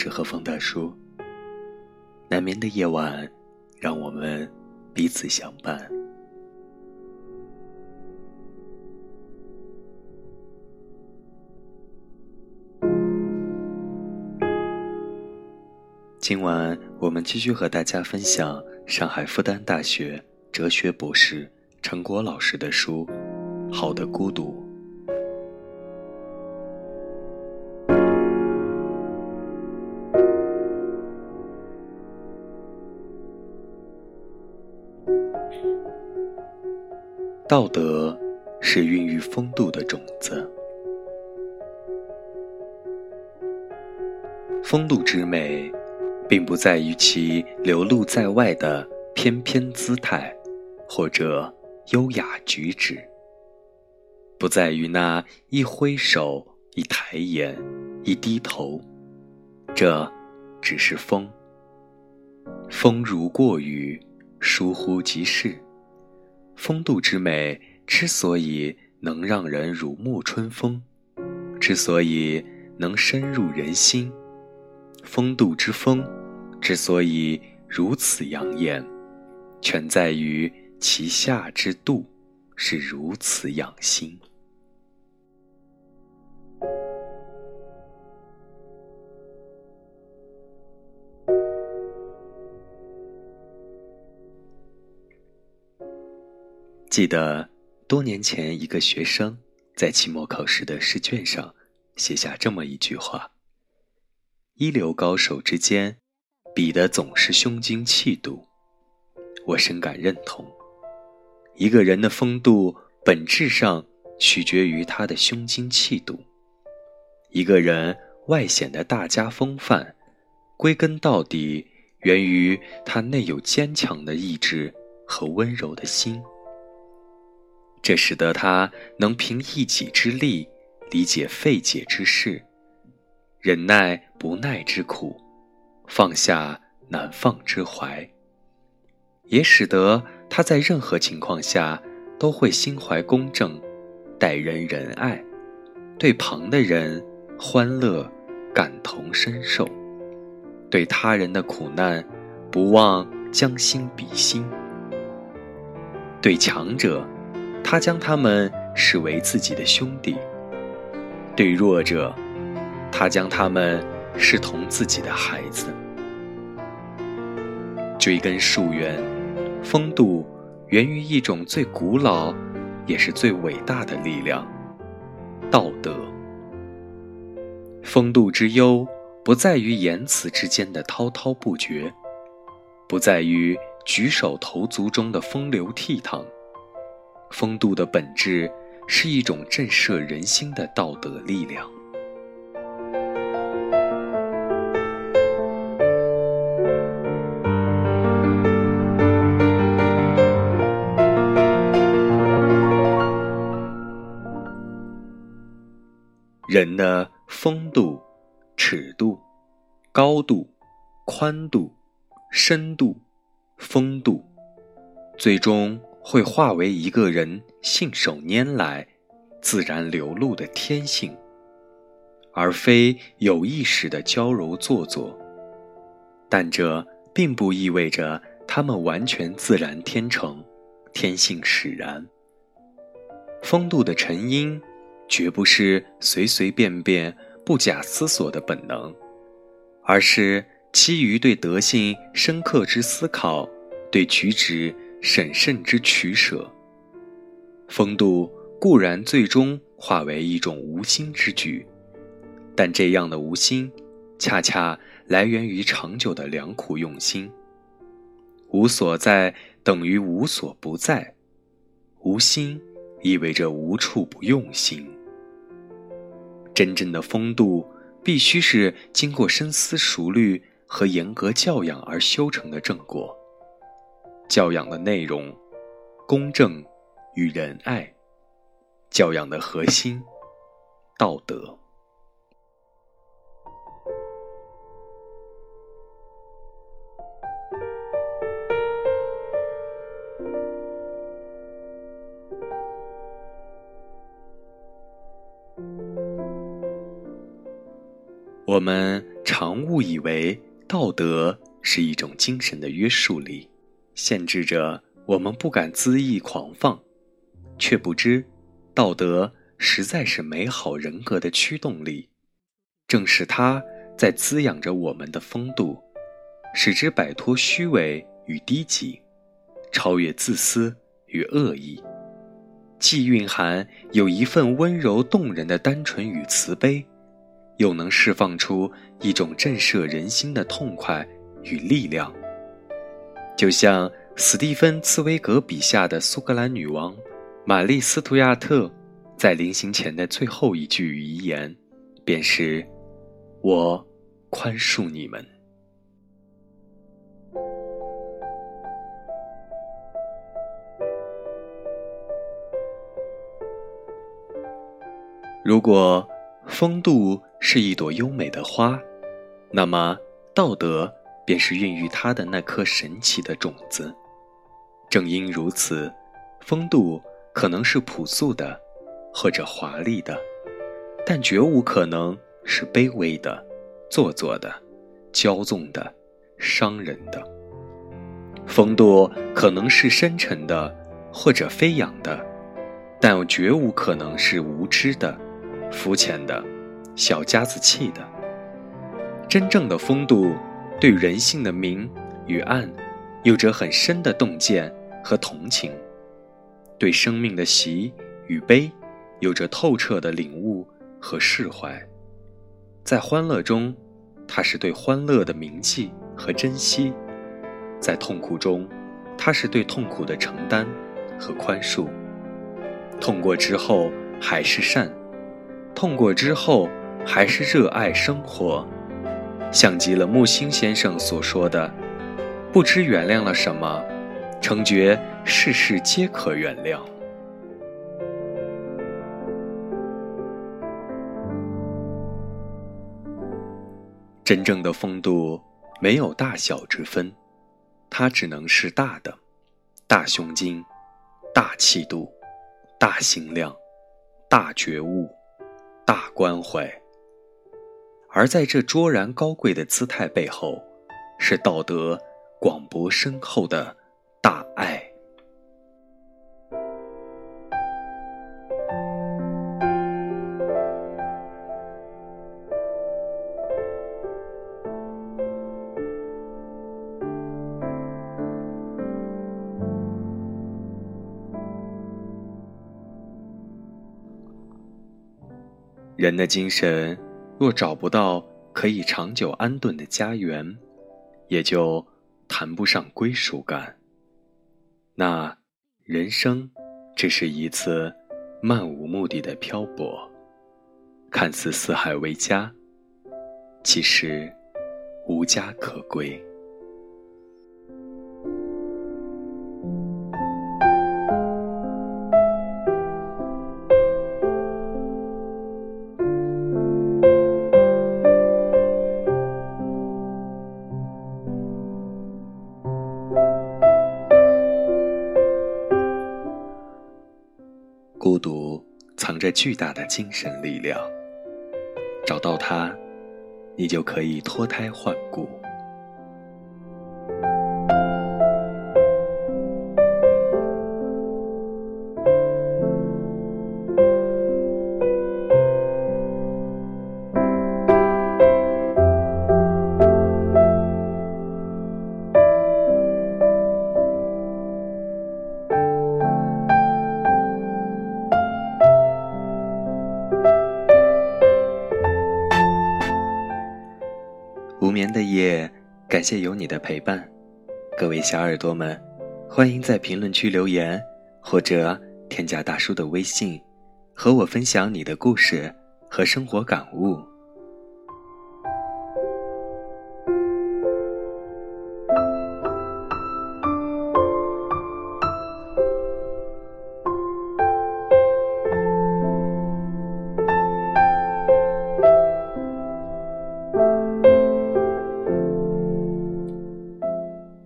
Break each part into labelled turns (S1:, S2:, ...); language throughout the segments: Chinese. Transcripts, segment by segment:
S1: 是和风大叔。难眠的夜晚，让我们彼此相伴。今晚我们继续和大家分享上海复旦大学哲学博士陈果老师的书《好的孤独》。道德是孕育风度的种子，风度之美，并不在于其流露在外的翩翩姿态，或者优雅举止，不在于那一挥手、一抬眼、一低头，这只是风。风如过雨，疏忽即逝。风度之美之所以能让人如沐春风，之所以能深入人心，风度之风之所以如此养眼，全在于其下之度是如此养心。记得多年前，一个学生在期末考试的试卷上写下这么一句话：“一流高手之间，比的总是胸襟气度。”我深感认同。一个人的风度，本质上取决于他的胸襟气度。一个人外显的大家风范，归根到底源于他内有坚强的意志和温柔的心。这使得他能凭一己之力理解费解之事，忍耐不耐之苦，放下难放之怀，也使得他在任何情况下都会心怀公正，待人仁爱，对旁的人欢乐感同身受，对他人的苦难不忘将心比心，对强者。他将他们视为自己的兄弟，对弱者，他将他们视同自己的孩子。追根溯源，风度源于一种最古老，也是最伟大的力量——道德。风度之优，不在于言辞之间的滔滔不绝，不在于举手投足中的风流倜傥。风度的本质是一种震慑人心的道德力量。人的风度、尺度、高度、宽度、深度、风度，最终。会化为一个人信手拈来、自然流露的天性，而非有意识的娇柔做作。但这并不意味着他们完全自然天成、天性使然。风度的成因，绝不是随随便便、不假思索的本能，而是基于对德性深刻之思考，对举止。审慎之取舍，风度固然最终化为一种无心之举，但这样的无心，恰恰来源于长久的良苦用心。无所在等于无所不在，无心意味着无处不用心。真正的风度，必须是经过深思熟虑和严格教养而修成的正果。教养的内容，公正与仁爱；教养的核心，道德。我们常误以为道德是一种精神的约束力，限制着我们不敢恣意狂放，却不知道德实在是美好人格的驱动力，正是它在滋养着我们的风度，使之摆脱虚伪与低级，超越自私与恶意。既蕴含有一份温柔动人的单纯与慈悲，又能释放出一种震慑人心的痛快与力量。就像斯蒂芬·茨威格笔下的苏格兰女王玛丽·斯图亚特，在临行前的最后一句遗言，便是：“我宽恕你们。”如果风度是一朵优美的花，那么道德便是孕育它的那颗神奇的种子。正因如此，风度可能是朴素的，或者华丽的，但绝无可能是卑微的、做作的、骄纵的、伤人的。风度可能是深沉的，或者飞扬的，但绝无可能是无知的。肤浅的，小家子气的。真正的风度，对人性的明与暗，有着很深的洞见和同情；对生命的喜与悲，有着透彻的领悟和释怀。在欢乐中，它是对欢乐的铭记和珍惜；在痛苦中，它是对痛苦的承担和宽恕。痛过之后，还是善。痛过之后，还是热爱生活，像极了木心先生所说的：“不知原谅了什么，成觉事事皆可原谅。”真正的风度没有大小之分，它只能是大的，大胸襟，大气度，大心量，大觉悟。大关怀，而在这卓然高贵的姿态背后，是道德广博深厚的大爱。人的精神若找不到可以长久安顿的家园，也就谈不上归属感。那人生只是一次漫无目的的漂泊，看似四海为家，其实无家可归。孤独藏着巨大的精神力量，找到它，你就可以脱胎换骨。感谢有你的陪伴，各位小耳朵们，欢迎在评论区留言，或者添加大叔的微信，和我分享你的故事和生活感悟。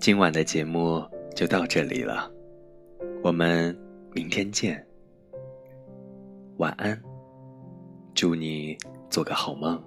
S1: 今晚的节目就到这里了，我们明天见。晚安，祝你做个好梦。